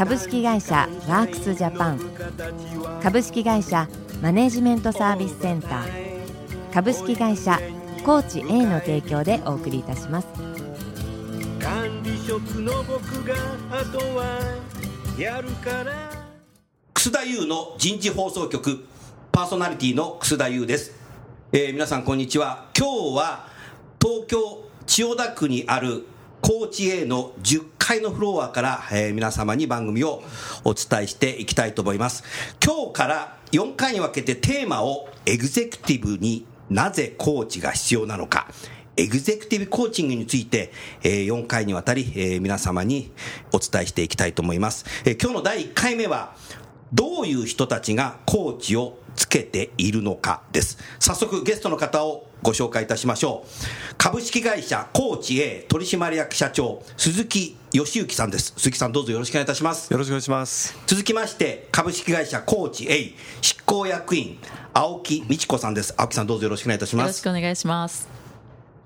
株式会社ワークスジャパン。株式会社マネジメントサービスセンター。株式会社コーチ A の提供でお送りいたします。管理職の僕があとはやるから。楠田優の人事放送局。パーソナリティの楠田優です、えー、皆さんこんにちは。今日は東京千代田区にある高知 A の10階のフロアから、えー、皆様に番組をお伝えしていきたいと思います。今日から4回に分けてテーマをエグゼクティブになぜコーチが必要なのか。エグゼクティブコーチングについて、えー、4回にわたり、えー、皆様にお伝えしていきたいと思います。えー、今日の第1回目は、どういう人たちがコーチをつけているのかです。早速ゲストの方をご紹介いたしましょう。株式会社コーチ A 取締役社長、鈴木義行さんです。鈴木さんどうぞよろしくお願いいたします。よろしくお願いします。続きまして、株式会社コーチ A 執行役員、青木美智子さんです。青木さんどうぞよろしくお願いいたします。よろしくお願いします。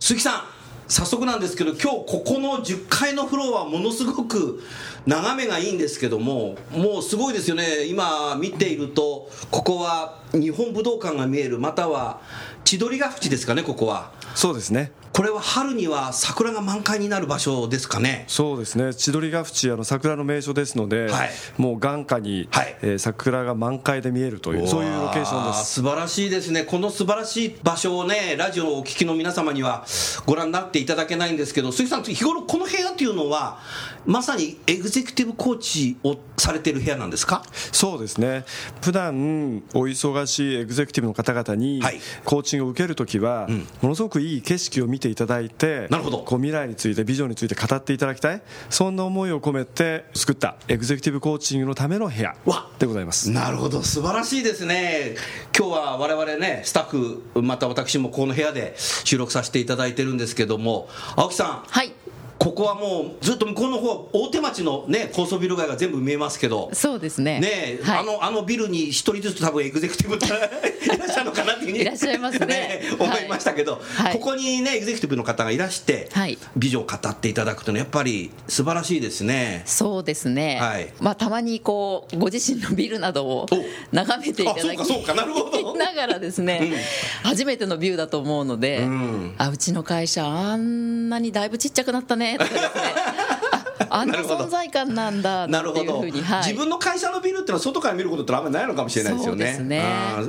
鈴木さん、早速なんですけど今日ここの10階のフロアものすごく眺めがいいんですけどももうすごいですよね。今見ているとここは日本武道館が見えるまたは千鳥ヶ淵ですかねここは。そうですね。これは春には桜が満開になる場所ですかね。そうですね。千鳥ヶ淵あの桜の名所ですので、はい、もう眼下に、はい、えー、桜が満開で見えるという。そういうロケーションです。素晴らしいですね。この素晴らしい場所をねラジオをお聞きの皆様にはご覧になっていただけないんですけど鈴木さん日頃この部屋っていうのはまさにエグゼクティブコーチをされてる部屋なんですか？そうですね。普段お忙しいエグゼクティブの方々にコーチングを受けるときは、ものすごくいい景色を見ていただいてなるほど。こう未来についてビジョンについて語っていただきたい。そんな思いを込めて作ったエグゼクティブコーチングのための部屋でございます。なるほど。素晴らしいですね。今日は我々ねスタッフまた私もこの部屋で収録させていただいてるんですけども青木さん。はいここはもうずっと向こうの方大手町のね高層ビル街が全部見えますけど。そうですね。ね、はい、あのあのビルに一人ずつ多分エグゼクティブ いらっしゃるのかなっていう。ふうにいらっしゃいますね。ね、思いましたけど、はい、ここにねエグゼクティブの方がいらして、はい、ビジョンを語っていただくというのはやっぱり素晴らしいですね。そうですね、はい、まあたまにこうご自身のビルなどを眺めていただきながらですね、うん、初めてのビューだと思うので、うん、あうちの会社あんなにだいぶちっちゃくなったねとかですね。あの存在感なんだっていうふうに、はい、自分の会社のビルっていうのは外から見ることってあんまりないのかもしれないですよね。ね。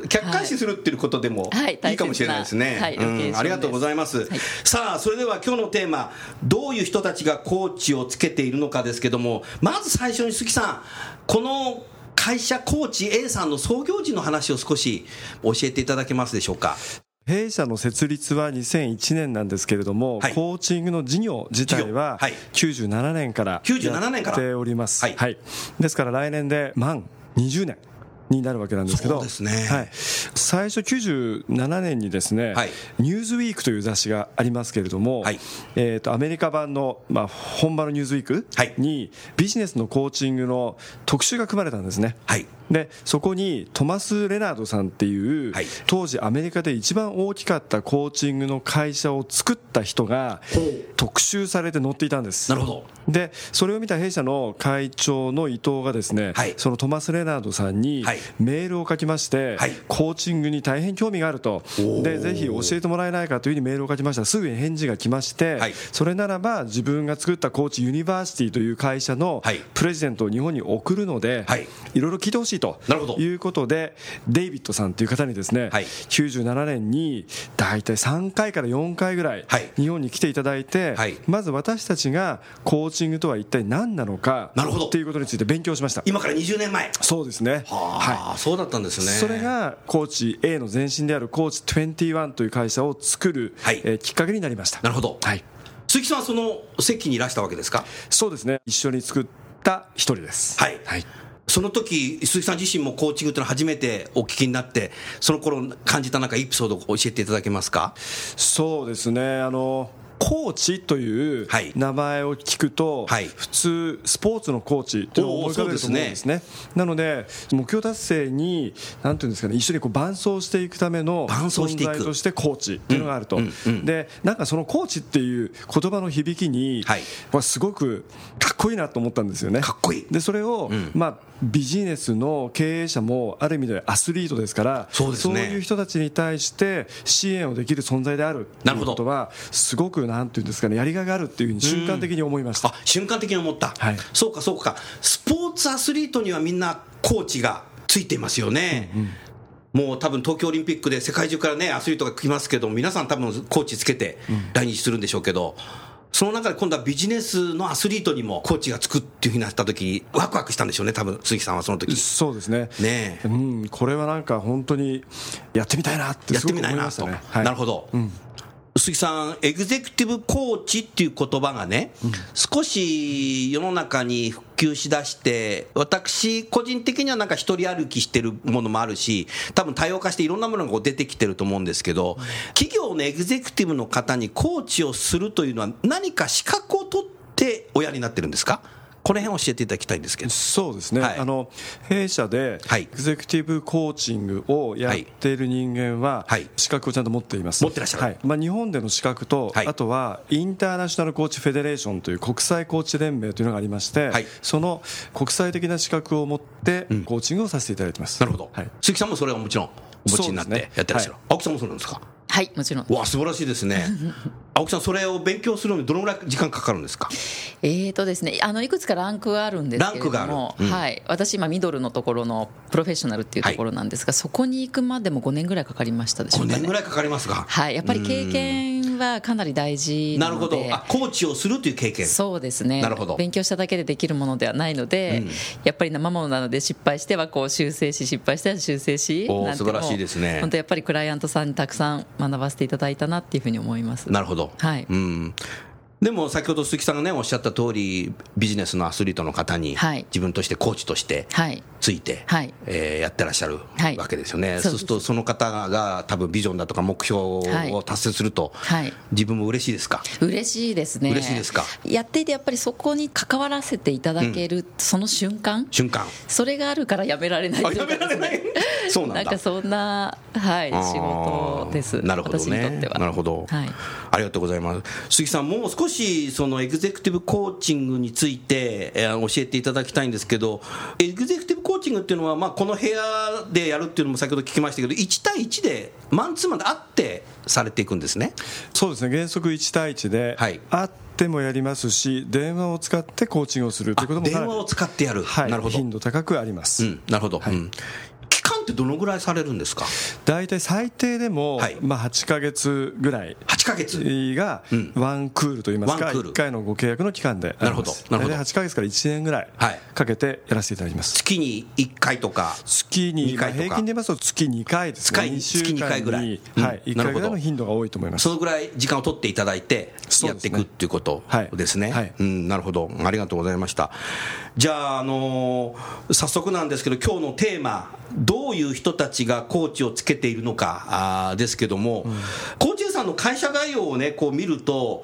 客観視するっていうことでもい。いかもしれないですね。はい。うん、ありがとうございます。はい、さあそれでは今日のテーマどういう人たちがコーチをつけているのかですけどもまず最初に鈴木さんこの会社コーチ A さんの創業時の話を少し教えていただけますでしょうか？弊社の設立は2001年なんですけれども、はい、コーチングの事業自体は97年からやっております。はい、はい、ですから来年で満20年。になるわけなんですけど、ね、はい、最初97年にですね、はい、ニューズウィークという雑誌がありますけれども、はい、えーと、アメリカ版の、まあ、本場のニューズウィークにビジネスのコーチングの特集が組まれたんですね。はいでそこにトマス・レナードさんっていう、はい、当時アメリカで一番大きかったコーチングの会社を作った人が特集されて載っていたんです。なるほど。でそれを見た弊社の会長の伊藤がですね、はい、そのトマス・レナードさんにメールを書きまして、はい、コーチングに大変興味があると。でぜひ教えてもらえないかというふうにメールを書きました。すぐに返事が来まして、それならば自分が作ったコーチユニバーシティという会社のプレジデントを日本に送るので、いろいろ聞いてほしいしいということで、デイビッドさんという方にですね、はい、97年に大体3回から4回ぐらい、日本に来ていただいて、はい、まず私たちがコーチングとは一体何なのかということについて勉強しました。今から20年前。そうですね。はい、そうだったんですね。それがコーチ A の前身であるコーチ21という会社を作る、はい、えー、きっかけになりました。なるほど、はい、鈴木さんはその席にいらしたわけですか？そうですね。一緒に作った一人です。はい、はいその時鈴木さん自身もコーチングというのは初めてお聞きになってその頃感じたなんかエピソードを教えていただけますか？そうですね。あのコーチという名前を聞くと、普通、スポーツのコーチというのを思い浮かべると思うんですね。なので、目標達成に、なんていうんですかね、一緒にこう伴走していくための存在としてコーチっていうのがあると、でなんかそのコーチっていう言葉の響きに、はい、すごくかっこいいなと思ったんですよね。かっこいい。でそれを、まあビジネスの経営者もある意味でアスリートですからそうです、ね、そういう人たちに対して支援をできる存在であるということはすごくなんていうんですかねやりがいがあるっていうふうに瞬間的に思いました、瞬間的に思った、はい、そうかそうか。スポーツアスリートにはみんなコーチがついていますよね、うんうん。もう多分東京オリンピックで世界中からねアスリートが来ますけど皆さん多分コーチつけて来日するんでしょうけど、その中で今度はビジネスのアスリートにもコーチがつくっていうふうになった時ワクワクしたんでしょうね多分鈴木さんはその時。そうですね。ねうんこれはなんか本当にやってみたいなってすごく思いましたね、はい、なるほど、うん鈴木さん、エグゼクティブコーチっていう言葉がね、うん、少し世の中に普及しだして、私、個人的にはなんか一人歩きしてるものもあるし、多分多様化していろんなものが出てきてると思うんですけど、企業のエグゼクティブの方にコーチをするというのは、何か資格を取って親になってるんですか？この辺教えていただきたいんですけど。そうですね、はい、あの弊社でエグゼクティブコーチングをやっている人間は、資格をちゃんと持っています、持ってらっしゃる、はい。まあ、日本での資格と、あとはインターナショナルコーチフェデレーションという国際コーチ連盟というのがありまして、その国際的な資格を持ってコーチングをさせていただいてます、なるほど、鈴木さんもそれはもちろんお持ちになってやってらっしゃる、青木さんもそうなんですか？はいもちろんわ素晴らしいですね青木さんそれを勉強するのにどのぐらい時間かかるんですか？えーとですねあのいくつかランクはあるんですけれども、うん、はい、私今ミドルのところのプロフェッショナルっていうところなんですが、はい、そこに行くまでも5年ぐらいかかりましたでしょうか、ね、5年ぐらいかかりますかはい。やっぱり経験はかなり大事なるほど。あコーチをするという経験。そうですね。なるほど。勉強しただけでできるものではないので、うん、やっぱり生ものなので失敗してはこう修正し失敗しては修正しお素晴らしいですね。本当やっぱりクライアントさんにたくさん学ばせていただいたなっていうふうに思います。なるほど。はい、うんでも先ほど鈴木さんがねおっしゃった通りビジネスのアスリートの方に自分としてコーチとしてついて、はい。えー、やってらっしゃるわけですよね、はい、そうするとその方が多分ビジョンだとか目標を達成すると、はい、自分も嬉しいですか？嬉しいですね。嬉しいですか？やっていてやっぱりそこに関わらせていただける、その瞬間？瞬間。それがあるからやめられないというか、ね、そうなんかそんな、はい、仕事です。なるほどね。なるほど、はい、ありがとうございます。鈴木さんもう少しそのエグゼクティブコーチングについて、えー、教えていただきたいんですけどエグゼクティブコーチングっていうのは、まあ、この部屋でやるっていうのも先ほど聞きましたけど1対1でマンツーマンで会ってされていくんですね。そうですね。原則1対1で、はい、会ってもやりますし電話を使ってコーチングをするということも電話を使ってやる、はい、なるほど。頻度高くあります、うん、なるほど、はい、うん。間ってどのぐらいされるんですか？大体最低でも、はい、まあ、8か月ぐらい。8か月？がワンクールといいますか、うん、1回のご契約の期間でなるほど。なるほど。8か月から1年ぐらいかけてやらせていただきます、月に1回とか？月に回平均で言いますと月2回ですね。月2回ぐらい、はい、1回ぐらいの頻度が多いと思います。そのぐらい時間を取っていただいてやっていくっていうことですね、はい、うん、なるほど。ありがとうございましたじゃあ、あのー、早速なんですけど今日のテーマどういう人たちがコーチをつけているのかあですけども、うん、コーチさんの会社概要をねこう見ると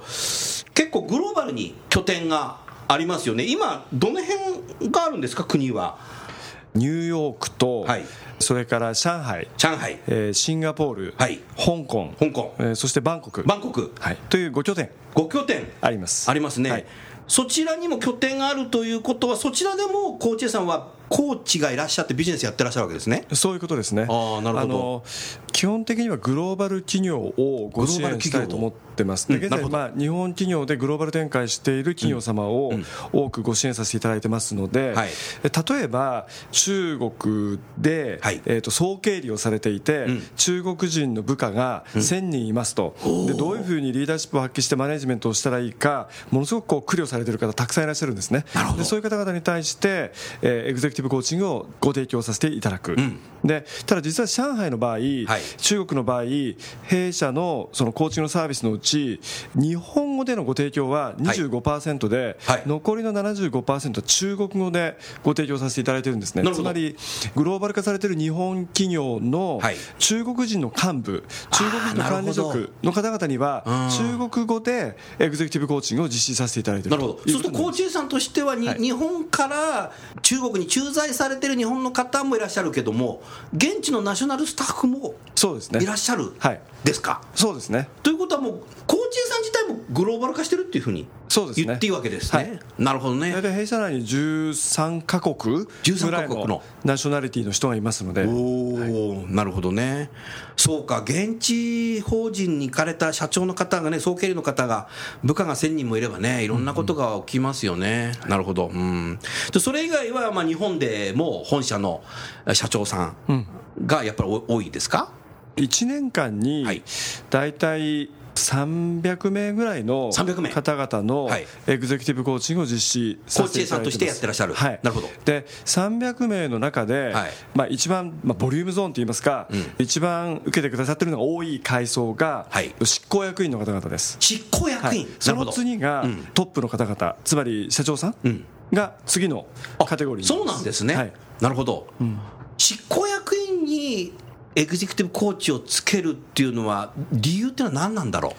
結構グローバルに拠点がありますよね。今どの辺があるんですか国は？ニューヨークと、はい、それから上海、上海。えー、シンガポール、はい、香港、香港。えー、そしてバンコク、バンコク、はい、という5拠点、5拠点。あります。ありますね、はい、そちらにも拠点があるということは、そちらでもコーチさんはコーチがいらっしゃってビジネスやってらっしゃるわけですね。そういうことですね。あなるほど。基本的にはグローバル企業をご支援したいと思ってます。で現在、まあ、日本企業でグローバル展開している企業様を多くご支援させていただいてますので、はい、例えば中国で、はい、えー、と総経理をされていて、うん、中国人の部下が1000人いますと、うん、でどういうふうにリーダーシップを発揮してマネジメントをしたらいいかものすごくこう苦慮されている方たくさんいらっしゃるんですね。でそういう方々に対して、えー、エグゼクティブコーチングをご提供させていただく、うん、でただ実は上海の場合、はい、中国の場合弊社のそのコーチングのサービスのうちち日本語でのご提供は25%で、はい、残りの75%中国語でご提供させていただいてるんですね。つまりグローバル化されている日本企業の中国人の幹部、中国人の管理職の方々には中国語でエグゼクティブコーチングを実施させていただいているなるほど。そうするとコーチさんとしては、はい、日本から中国に駐在されてる日本の方もいらっしゃるけども現地のナショナルスタッフもそうですね。いらっしゃるですか？そうですね。ということはもうチさん自体もグローバル化してるっていうふうに言っていいわけですね、ねはい、なるほどね。大体弊社内に13か国ぐらいのナショナリティの人がいますので。おお、はい、なるほどね。そうか現地法人に行かれた社長の方がね総経理の方が部下が1000人もいればねいろんなことが起きますよね、うん、なるほど、うん、でそれ以外はまあ日本でも本社の社長さんがやっぱり多いですか、1年間に大体300名ぐらいの方々のエグゼクティブコーチングを実施させていただいてコーチさんとしてやってらっしゃる、はい、なるほど。で300名の中で、はい、まあ、一番、まあ、ボリュームゾーンといいますか、うん、一番受けてくださってるのが多い階層が、はい、執行役員の方々です。執行役員、その次がトップの方々、つまり社長さんが次のカテゴリーそうなんですね、なるほど、うん、執行役員にエグゼクティブコーチをつけるっていうのは、理由っていうのは何なんだろう？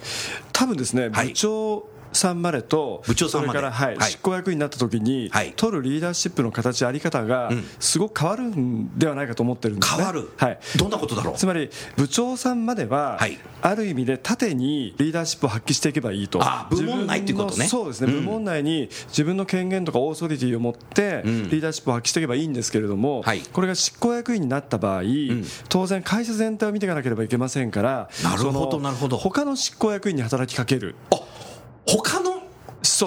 多分ですね、部長さんまでと、部長さんまで、はい、執行役員になった時に、はい、取るリーダーシップの形、あり方が、すごく変わるんではないかと思ってるんです、ね、変わる、はい、どんなことだろう？つまり、部長さんまでは、はい、ある意味で縦にリーダーシップを発揮していけばいいと、あ部門内っていうことね、そうですね、うん、部門内に自分の権限とかオーソリティを持って、リーダーシップを発揮していけばいいんですけれども、はい、これが執行役員になった場合、うん、当然、会社全体を見ていかなければいけませんから、なるほど、なるほど。他の執行役員に働きかける。あ他の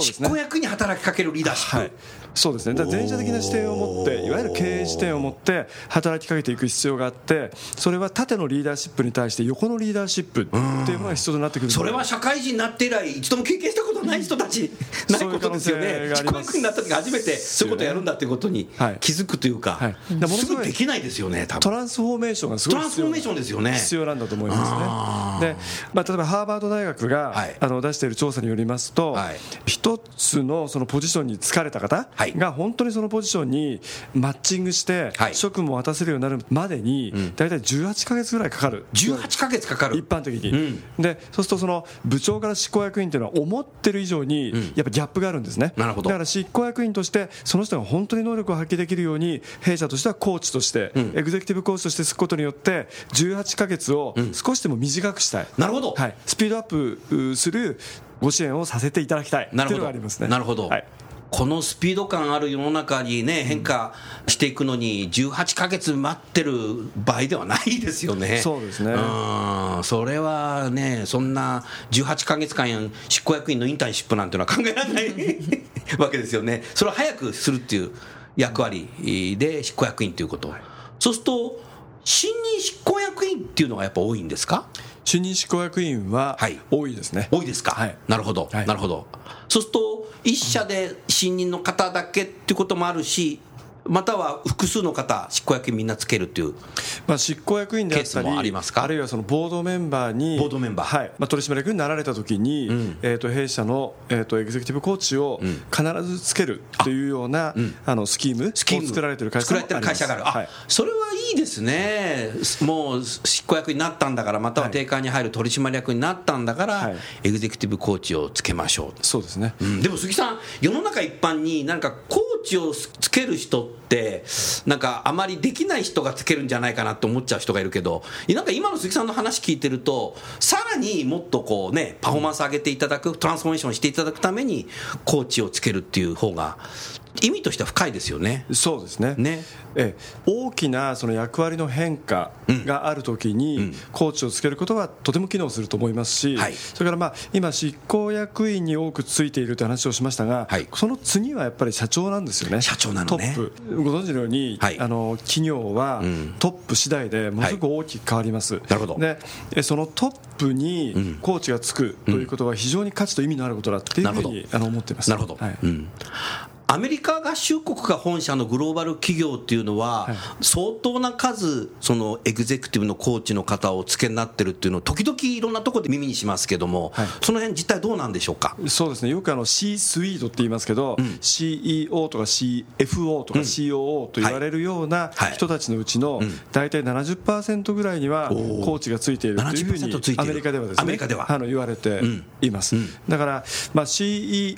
執行役に働きかけるリーダーシップ、はい。そうですね。前者的な視点を持っていわゆる経営視点を持って働きかけていく必要があってそれは縦のリーダーシップに対して横のリーダーシップっていうのが必要となってくるそれは社会人になって以来一度も経験したことない人たち ないことですよね。執行役になった時初めてそういうことをやるんだっていうことに気づくというか、はい、すぐできないですよねトランスフォーメーションがすごいトランスフォーメーションですよね。必要なんだと思いますね。で、まあ、例えばハーバード大学が、はい、あの出している調査によりますと、はい、一つのそのポジションに就かれた方が本当にそののポジションにマッチングして、職務を渡せるようになるまでに、大体18か月ぐらいかかる、18か月かかる。一般的に、でそうするとその部長から執行役員というのは、思ってる以上に、やっぱギャップがあるんですね、なるほど。だから執行役員として、その人が本当に能力を発揮できるように、弊社としてはコーチとして、エグゼクティブコーチとしてつくことによって、18か月を少しでも短くしたい、なるほど、はい、スピードアップするご支援をさせていただきたいなるほど、ね、なるほど、はいこのスピード感ある世の中にね、変化していくのに、18か月待ってる場合ではないですよね。そうですね。うん、それはね、そんな18か月間、執行役員のインターンシップなんていうのは考えられない わけですよね。それを早くするっていう役割で執行役員ということ。そうすると、新任執行役員っていうのがやっぱ多いんですか？新任執行役員は多いですね、はい、多いですか、はい、なるほど、はい、なるほど。そうすると一社で新任の方だけっていうこともあるしまたは複数の方、執行役員みんなつけるっていう、まあ、執行役員であったり、ありますか？あるいはそのボードメンバーに、ボードメンバー、はい。まあ、取締役になられたときに、うん、えー、と弊社の、えー、とエグゼクティブコーチを必ずつけるというような、うん、あのスキームを作られてる会社がある会社がある、はい、それはいいですね、もう執行役になったんだから、または定款に入る取締役になったんだから、はい、エグゼクティブコーチをつけましょうそうですね、うん、でも杉さん、世の中一般に、なんかコーチをつける人って、ってなんかあまりできない人がつけるんじゃないかなって思っちゃう人がいるけど、なんか今の鈴木さんの話聞いてると、さらにもっとこうね、パフォーマンス上げていただく、トランスフォーメーションしていただくために、コーチをつけるっていう方が、意味としては深いですよね。そうですね。ね。え大きなその役割の変化があるときに、コーチをつけることはとても機能すると思いますし、はい、それからまあ今、執行役員に多くついているという話をしましたが、はい、その次はやっぱり社長なんですよね、社長なの、ね、トップ、ご存知のように、はい、あの企業はトップ次第でものすごく大きく変わります。なるほど。でそのトップにコーチがつくということは非常に価値と意味のあることだっていうふうに、あの思っています。なるほど、はい。うんアメリカ合衆国が本社のグローバル企業っていうのは、相当な数、そのエグゼクティブのコーチの方を付けになってるっていうのを、時々いろんなところで耳にしますけども、はい、その辺実態どうなんでしょうか？そうですね、よくあの C スイートって言いますけど、うん、CEO とか CFO とか COO と言われるような人たちのうちの大体70%ぐらいにはコーチがついているというふうに、アメリカではですね、あの言われています。だから、まあ、CEO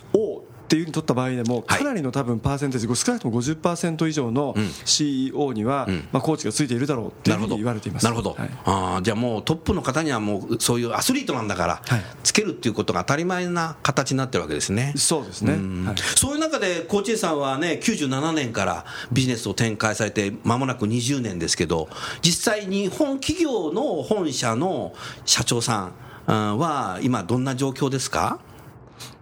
っていうふうに取った場合でも、かなりの多分パーセンテージ、少なくとも50%以上の CEO には、まあ、コーチがついているだろうっていうふうに言われています。なるほど、はい、あじゃあもうトップの方には、もうそういうアスリートなんだから、はい、つけるっていうことが当たり前な形になってるわけですね。そうですね、はい、そういう中で、コーチさんはね、97年からビジネスを展開されて、まもなく20年ですけど、実際、日本企業の本社の社長さんは、今、どんな状況ですか？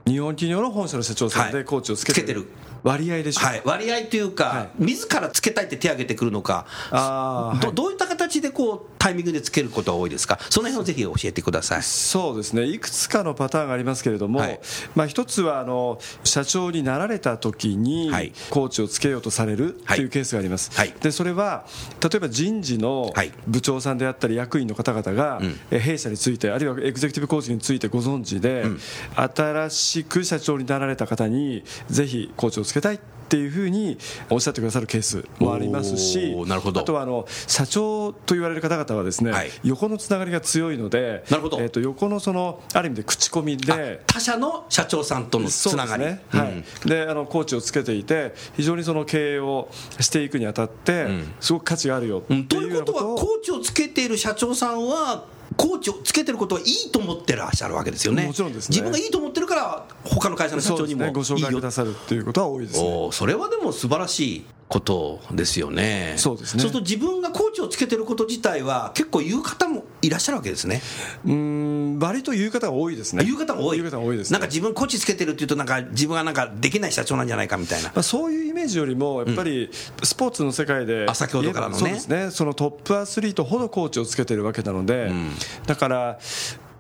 日本企業の本社の社長さんでコーチをつけてる、割合でしょう、はい、割合というか、はい、自らつけたいって手を挙げてくるのか、あどどういった形でこうタイミングでつけることが多いですか、その辺をぜひ教えてください。そうですね、いくつかのパターンがありますけれども、はい、まあ、一つはあの社長になられた時に、コーチをつけようとされるとい。うケースがあります、でそれは例えば人事の部長さんであったり、役員の方々が、うん、弊社について、あるいはエグゼクティブコーチについてご存知で、うん、新しく社長になられた方に、ぜひコーチをつけけたいっていうふうにおっしゃってくださるケースもありますし、なるほど。あとはあの社長と言われる方々はですね、はい、横のつながりが強いので、なるほど。えー、と横のそのある意味で口コミで他社の社長さんとのつながり、ね。はい、であのコーチをつけていて非常にその経営をしていくにあたって、すごく価値があるよっていうということはコーチをつけている社長さんはコーチをつけてることはいいと思ってらっしゃるわけですよね。もちろんです、ね、自分がいいと思ってるから他の会社の社長にもいいよ、ね、ご紹介くださるっていうことは多いです、ね、それはでも素晴らしいことですよね。そうですね。そうすると自分がコーチをつけてること自体は結構言う方もいらっしゃるわけですね。うん、割と言う方が多いですね。言う方が多い。言う方が多いです、ね、なんか自分コーチつけてるっていうとなんか自分はなんかできない社長なんじゃないかみたいな。まあそういうイメージよりもやっぱりスポーツの世界で、うん、先ほどからのね。そうですね。そのトップアスリートほどコーチをつけてるわけなので、うん、だから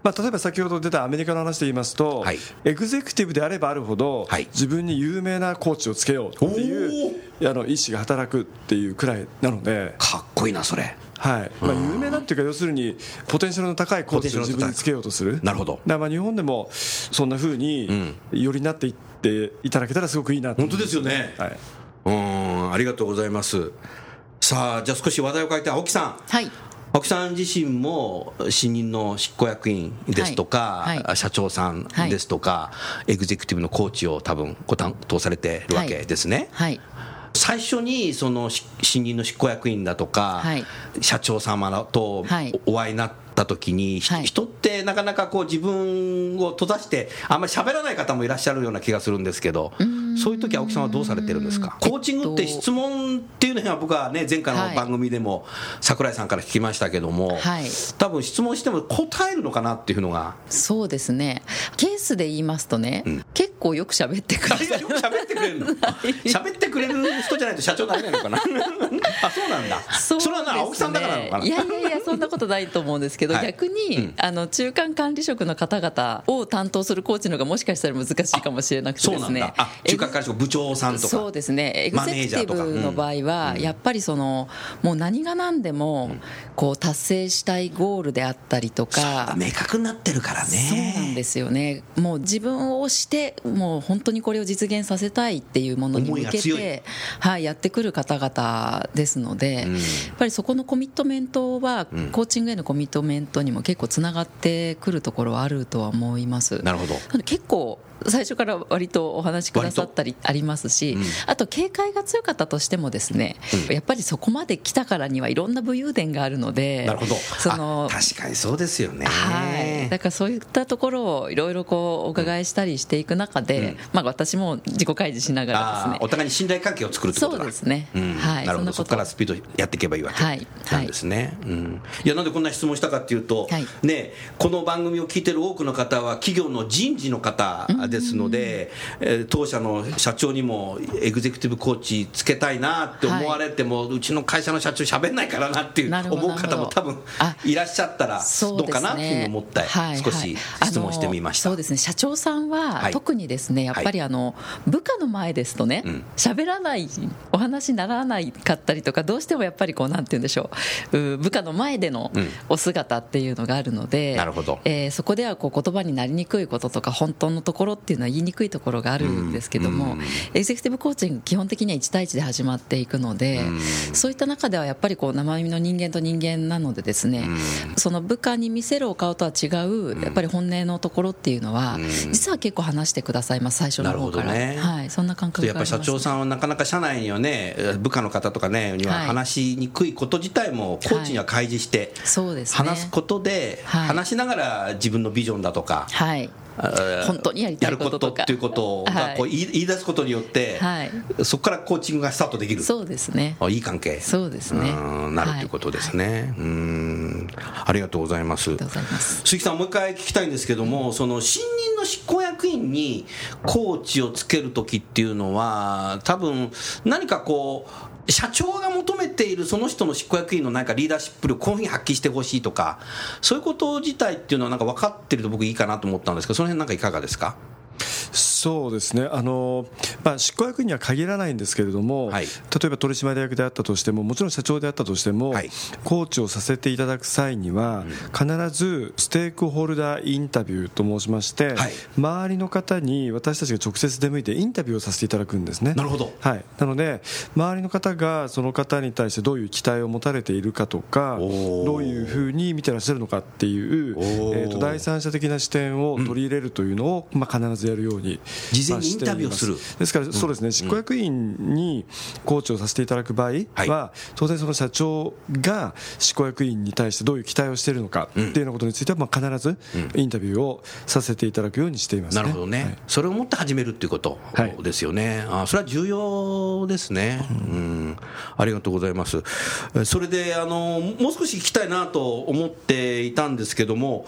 まあ、例えば先ほど出たアメリカの話で言いますと、はい、エグゼクティブであればあるほど、はい、自分に有名なコーチをつけようっていうあの意思が働くっていうくらいなので。かっこいいなそれ。はい。まあ、有名なっていうか要するにポテンシャルの高いコーチを自分につけようとする。なるほど。だまあ日本でもそんなふうによりなっていっていただけたらすごくいいなと、本当ですよね、はい、うんありがとうございます。さあじゃあ少し話題を変えて青木さん。はい青木さん自身も新任の執行役員ですとか、はいはい、社長さんですとか、はい、エグゼクティブのコーチを多分ご担当されてるわけですね。最初にその新任の執行役員だとか、社長様とお会いになってた時に、はい、人ってなかなかこう自分を閉ざしてあんまり喋らない方もいらっしゃるような気がするんですけどそういう時青木さんはどうされてるんですか？コーチングって質問っていうのは僕はね前回の番組でも櫻井さんから聞きましたけども、はい、多分質問しても答えるのかなっていうのが。そうですね。ケースで言いますとね、うん、結構よく喋ってくれるよく喋ってくれるの。喋ってくれる人じゃないと社長になれないのかな。あそうなんだ。そ,、れはな青木さんだからなのかな。いやいやいやそんなことないと思うんですけど、はい、逆に、うん、あの中間管理職の方々を担当するコーチのがもしかしたら難しいかもしれなくてですね。中間管理職部長さんとか。そうですね。エグゼクティブの場合は、やっぱりそのもう何が何でもこう達成したいゴールであったりとか。明確になってるからね。そうなんですよね。もう自分をしてもう本当にこれを実現させたいっていうものに向けて、はい、やってくる方々ですので、うん、やっぱりそこのコミットメントは、コーチングへのコミットメントにも結構つながってくるところはあるとは思います。なるほど。結構最初から割とお話しくださったりありますし、うん、あと警戒が強かったとしてもですね、うん、やっぱりそこまで来たからにはいろんな武勇伝があるのでなるほど。その確かにそうですよね、はい、だからそういったところをいろいろこうお伺いしたりしていく中で、うん、まあ、私も自己開示しながらですね。お互いに信頼関係を作るってことだ。そうですね、はい、なるほど。そこからスピードやっていけばいいわけなんですね、はい。はいうん、いやなんでこんな質問したかっていうと、はい、ね、この番組を聞いてる多くの方は企業の人事の方ーですので、えー、当社の社長にもエグゼクティブコーチつけたいなって思われても、はい、うちの会社の社長しゃべんないからなっていう思う方も多分いらっしゃったらどうかなっていうふうに思って、少し質問してみました、そうですね。社長さんは特にですねやっぱりあの部下の前ですとね喋、らないお話にならないかったりとかどうしてもやっぱりこうなんて言うんでしょう。部下の前でのお姿っていうのがあるので、なるほど、えー、そこではこう言葉になりにくいこととか本当のところっていうのは言いにくいところがあるんですけども、エグゼクティブコーチング基本的には1対1で始まっていくので、そういった中ではやっぱりこう生身の人間と人間なのでですね、その部下に見せるお顔とは違うやっぱり本音のところっていうのは、実は結構話してくださいます最初の方から、ね、はい、そんな感覚やっぱり社長さんはなかなか社内にはね部下の方とかねには話しにくいこと自体もコーチには開示して、話すことで、話しながら自分のビジョンだとか、はい、本当にやりたいこととか。っていうことがこう言い言い出すことによって、はい、そこからコーチングがスタートできる。そうですね。いい関係。そうですね。なるということですね、はい、うん。ありがとうございます。鈴木さんもう一回聞きたいんですけどもその新任の執行役員にコーチをつける時っていうのは多分何かこう社長が求めているその人の執行役員の何かリーダーシップ力こういうふうに発揮してほしいとかそういうこと自体っていうのはなんか分かってると僕いいかなと思ったんですけどその辺なんかいかがですか？そうですね。あの、まあ、執行役員には限らないんですけれども、はい、例えば取締役であったとしてももちろん社長であったとしても、はい、コーチをさせていただく際には、必ずステークホルダーインタビューと申しまして、はい、周りの方に私たちが直接出向いてインタビューをさせていただくんですね。なるほど、はい、なので周りの方がその方に対してどういう期待を持たれているかとかどういうふうに見てらっしゃるのかっていう、えーと、第三者的な視点を取り入れるというのを、まあ、必ずやるように事前にインタビューをする。ですからそうですね。執行役員にコーチをさせていただく場合は、当然その社長が執行役員に対してどういう期待をしているのかっていうようなことについてはまあ必ずインタビューをさせていただくようにしています、ね、なるほどね、はい、それをもって始めるっていうことですよね、はい、あそれは重要ですね、うん、ありがとうございます。それであのもう少し聞きたいなと思っていたんですけども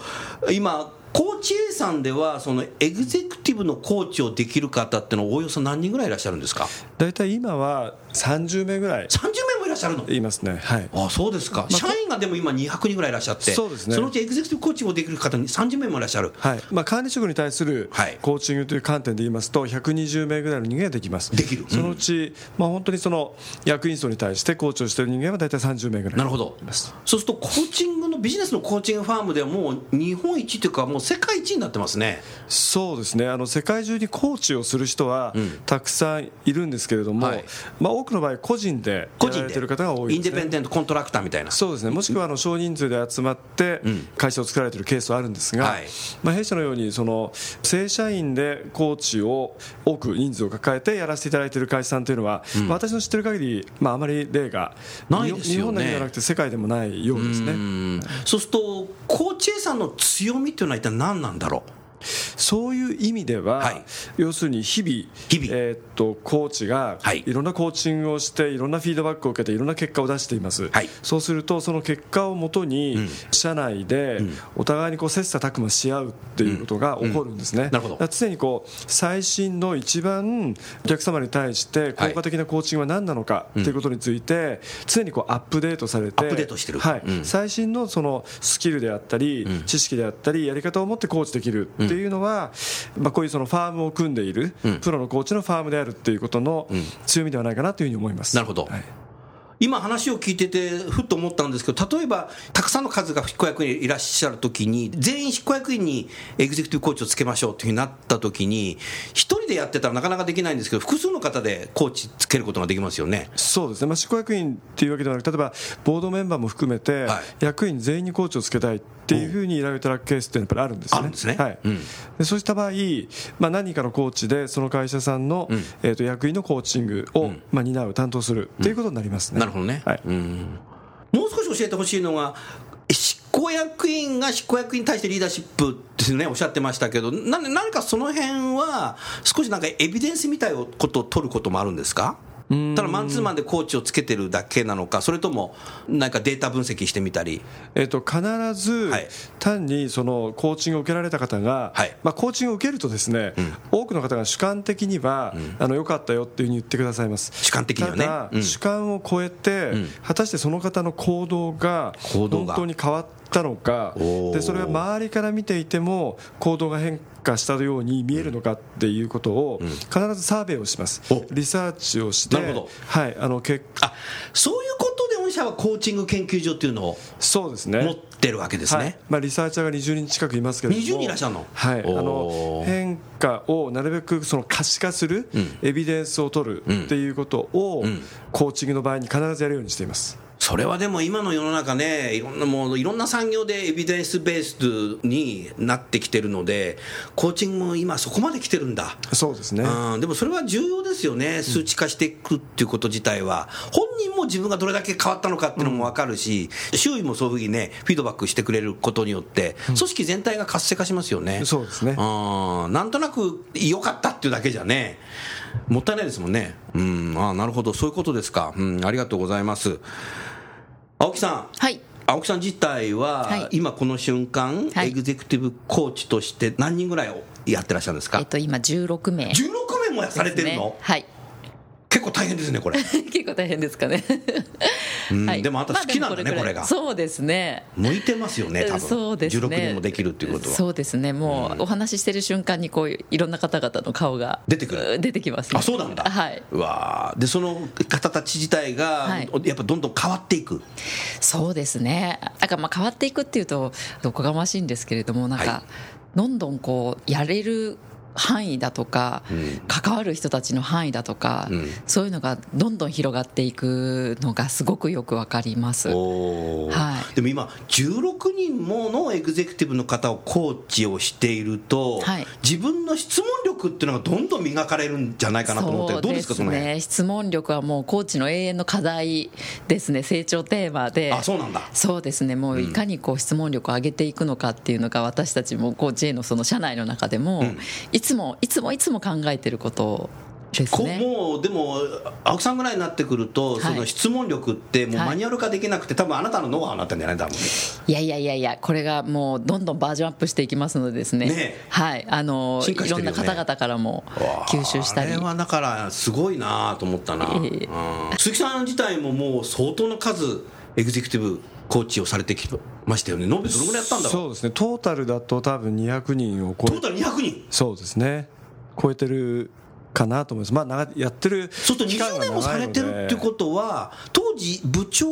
今コーチ A さんではそのエグゼクティブのコーチをできる方ってのはおおよそ何人ぐらいいらっしゃるんですか？大体今は30名ぐらい。30名もいらっしゃるの？いますね。はい。あそうですか、まあ、社員がでも今200人ぐらいいらっしゃってそうですね。そのうちエグゼクティブコーチをできる方に30名もいらっしゃる。はい。まあ管理職に対するコーチングという観点で言いますと120名ぐらいの人間ができます。できる、そのうちまあ本当にその役員層に対してコーチをしている人間は大体30名ぐらいなるほど。そうするとコーチングのビジネスのコーチングファームではもう日本一というかもう世界一になってますね。そうですね。あの世界中にコーチをする人はたくさんいるんですけれども、はい、まあ、多くの場合個人でやられてる方が多い、ね、インデペンデントコントラクターみたいな。そうですね。もしくはあの少人数で集まって会社を作られているケースはあるんですが、はい、まあ、弊社のようにその正社員でコーチを多く人数を抱えてやらせていただいている会社さんというのは、うん、まあ、私の知ってる限り、まあ、あまり例がないですよ、ね、日本だけじゃなくて世界でもないようですね。そうするとコーチ A さんの強みというのは一体何なんだろう？そういう意味では、はい、要するに日々日々、えー、っとコーチがい。ろんなコーチングをしていろんなフィードバックを受けていろんな結果を出しています、はい、そうするとその結果をもとに、うん、社内でお互いにこう切磋琢磨し合うっていうことが起こるんですね、うんうん、常にこう最新の一番お客様に対して効果的なコーチングは何なのかっていうことについて常にこうアップデートされてアップデートしてる、はい。最新のそのスキルであったり、知識であったりやり方を持ってコーチできるっていうのは、まあ、こういうそのファームを組んでいる、プロのコーチのファームであるっていうことの強みではないかなというふうに思います。なるほど、はい今話を聞いててふっと思ったんですけど例えばたくさんの数が執行役員いらっしゃるときに全員執行役員にエグゼクティブコーチをつけましょうというふうになったときに一人でやってたらなかなかできないんですけど複数の方でコーチつけることができますよねそうですね、まあ、執行役員っていうわけではなく例えばボードメンバーも含めて、役員全員にコーチをつけたいっていうふうに依頼をいただくケースってやっぱりあるんですね。あるんですね。はい。うん、でそうした場合、まあ、何かのコーチでその会社さんの、うん、えー、と役員のコーチングを、まあ、担う担当するっていうことになりますね。なるほどね。はい。うんもう少し教えてほしいのが執行役員が執行役員に対してリーダーシップってねおっしゃってましたけどな何かその辺は少しなんかエビデンスみたいなことを取ることもあるんですか？ただマンツーマンでコーチをつけてるだけなのか、それとも何かデータ分析してみたり、えーと、必ず単にそのコーチングを受けられた方が、はい、まあ、コーチングを受けると、ですね、うん、多くの方が主観的には、うん、あのよかったよっていうふうに言ってくださいます。主観的にはね、ただ、主観を超えて、果たしてその方の行動が本当に変わったのか。でそれは周りから見ていても行動が変化したように見えるのかっていうことを必ずサーベイをします。リサーチをしてはいあの結あそういうことで御社はコーチング研究所っていうのをそうですね。持ってるわけですね、はい、まあ、リサーチャーが20人近くいますけども。20人いらっしゃるの,、はい、あの変化をなるべくその可視化する、うん、エビデンスを取るっていうことを、コーチングの場合に必ずやるようにしています。それはでも今の世の中ね、いろんなもういろんな産業でエビデンスベースになってきてるので、コーチングも今、そこまで来てるんだ、そうですね、うん、でもそれは重要ですよね、数値化していくっていうこと自体は、本人も自分がどれだけ変わったのかっていうのも分かるし、うん、周囲もそういうふうにね、フィードバックしてくれることによって、組織全体が活性化しますよね。そうですね、うん、なんとなく良かったっていうだけじゃね、もったいないですもんね。うん、あなるほど、そういうことですか。うん、ありがとうございます。青木さん。はい。青木さん自体は、はい、今この瞬間、はい、エグゼクティブコーチとして何人ぐらいをやってらっしゃるんですか、えっと、今16名、16名もされてるの、ね、はい結構大変ですねこれ。結構大変ですかね。はい、でもあんた好きなんだね、まあ、これが。そうですね。向いてますよね多分。そうですね。16人もできるっていうことは。そうですね。もう、お話ししてる瞬間にこういういろんな方々の顔が出てくる。出てきます、ね、あそうなんだ。はい。わでその方たち自体が、はい、やっぱどんどん変わっていく。そうですね。だからまあ変わっていくっていうとおこがましいんですけれどもなんか、はい。どんどんこうやれる範囲だとか、うん、関わる人たちの範囲だとか、うん、そういうのがどんどん広がっていくのがすごくよくわかります、はい、でも今16人ものエグゼクティブの方をコーチをしていると、はい、自分の質問力っていうのがどんどん磨かれるんじゃないかなと思ってどうですかそのね質問力はもうコーチの永遠の課題ですね。成長テーマで。あそうなんだ。そうですね。もういかにこう質問力を上げていくのかっていうのが私たちもコーチへのその社内の中でも、いつもいつもいつも考えてることですね、もうでも青木さんぐらいになってくると、その質問力ってもうマニュアル化できなくて、多分あなたのノウハウになってんじゃない多分いやいやいやいやこれがもうどんどんバージョンアップしていきますのでですね、ね、はい。あの、ね、いろんな方々からも吸収したり。あれはだからすごいなと思ったな、えー、鈴木さん自体ももう相当の数エグゼクティブコーチをされてきましたよね、延べどのぐらいやったんだそうですね、トータルだと多分200人を超えトータル200人？そうですね、超えてるかなと思います、まあ、やってるそうすると20年もされてるってことは、当時、部長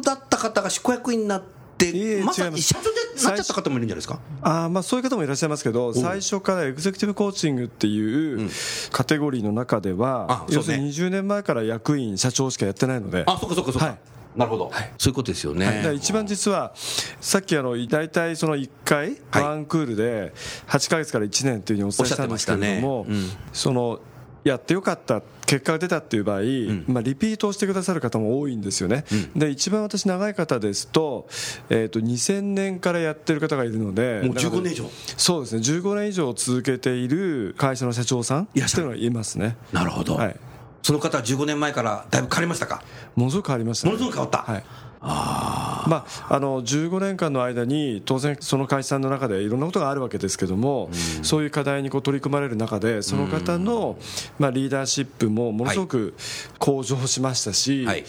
だった方が執行役員になって、まさに社長でなっちゃった方もいるんじゃないですか？あまあそういう方もいらっしゃいますけど、最初からエグゼクティブコーチングっていうカテゴリーの中では、要するに20年前から役員、社長しかやってないので。あそうかそうかそうか、はいなるほど、はい、そういうことですよね、はい、一番実は、さっきあの大体その1回、ワンクールで8か月から1年というふうにお伝えしたんですけれども、ね。うん、そのやってよかった結果が出たっていう場合、うん、まあ、リピートをしてくださる方も多いんですよね、うん、で一番私、長い方ですと,、えー、と2000年からやってる方がいるので、もう15年以上。そうですね、15年以上続けている会社の社長さんっていうのがいますね。なるほど、はいその方は15年前からだいぶ変わりましたか？ものすごく変わりました、ね、ものすごく変わった、はい。あまあ、あの15年間の間に当然その会社の中でいろんなことがあるわけですけども、うん、そういう課題にこう取り組まれる中でその方の、まあ、リーダーシップもものすごく向上しましたし、はい、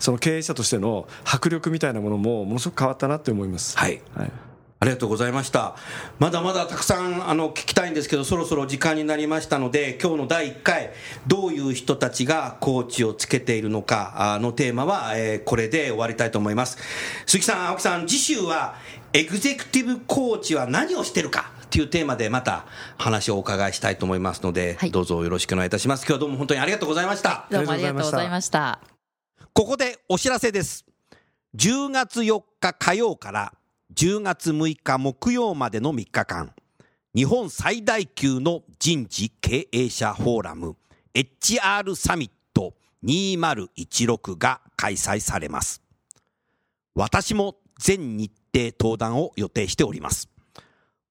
その経営者としての迫力みたいなものもものすごく変わったなって思います。はい、はいありがとうございました。まだまだたくさんあの聞きたいんですけど、そろそろ時間になりましたので、今日の第1回、どういう人たちがコーチをつけているのかのテーマは、えー、これで終わりたいと思います。鈴木さん、青木さん、次週は、エグゼクティブコーチは何をしてるかっていうテーマでまた話をお伺いしたいと思いますので、はい、どうぞよろしくお願いいたします。今日はどうも本当にありがとうございました。どうもありがとうございました。ここでお知らせです。10月4日火曜から10月6日木曜までの3日間、日本最大級の人事経営者フォーラム HR サミット2016が開催されます。私も全日程登壇を予定しております。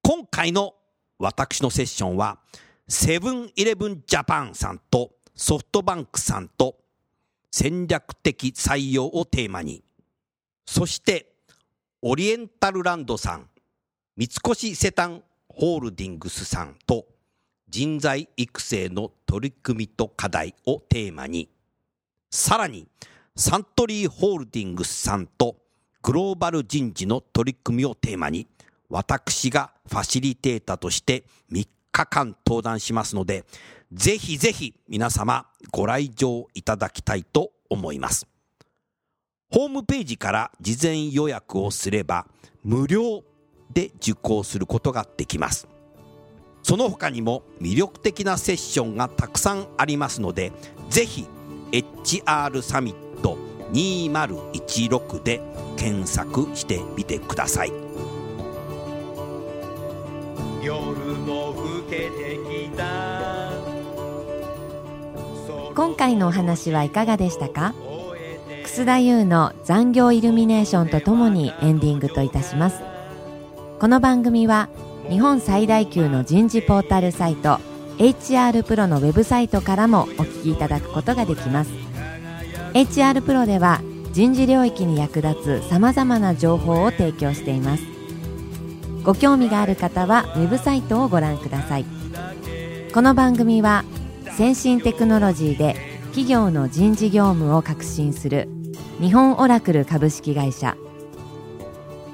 今回の私のセッションは、セブンイレブンジャパンさんとソフトバンクさんと戦略的採用をテーマに、そしてオリエンタルランドさん、三越セタンホールディングスさんと人材育成の取り組みと課題をテーマに、さらにサントリーホールディングスさんとグローバル人事の取り組みをテーマに、私がファシリテーターとして3日間登壇しますので、ぜひぜひ皆様ご来場いただきたいと思います。ホームページから事前予約をすれば無料で受講することができます。その他にも魅力的なセッションがたくさんありますので、ぜひ HR サミット2016で検索してみてください。夜も更けてきた今回のお話はいかがでしたか？楠田優の残業イルミネーションとともにエンディングといたします。この番組は日本最大級の人事ポータルサイト HR プロのウェブサイトからもお聞きいただくことができます。HR プロでは人事領域に役立つさまざまな情報を提供しています。ご興味がある方はウェブサイトをご覧ください。この番組は先進テクノロジーで企業の人事業務を革新する日本オラクル株式会社。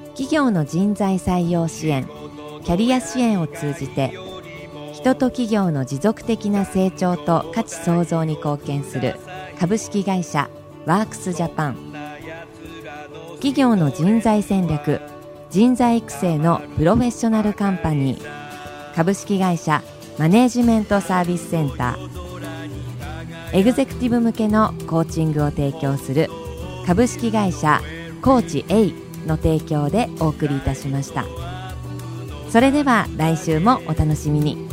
企業の人材採用支援キャリア支援を通じて人と企業の持続的な成長と価値創造に貢献する株式会社ワークスジャパン。企業の人材戦略人材育成のプロフェッショナルカンパニー。株式会社マネージメントサービスセンター。エグゼクティブ向けのコーチングを提供する株式会社コーチ A の提供でお送りいたしました。それでは来週もお楽しみに。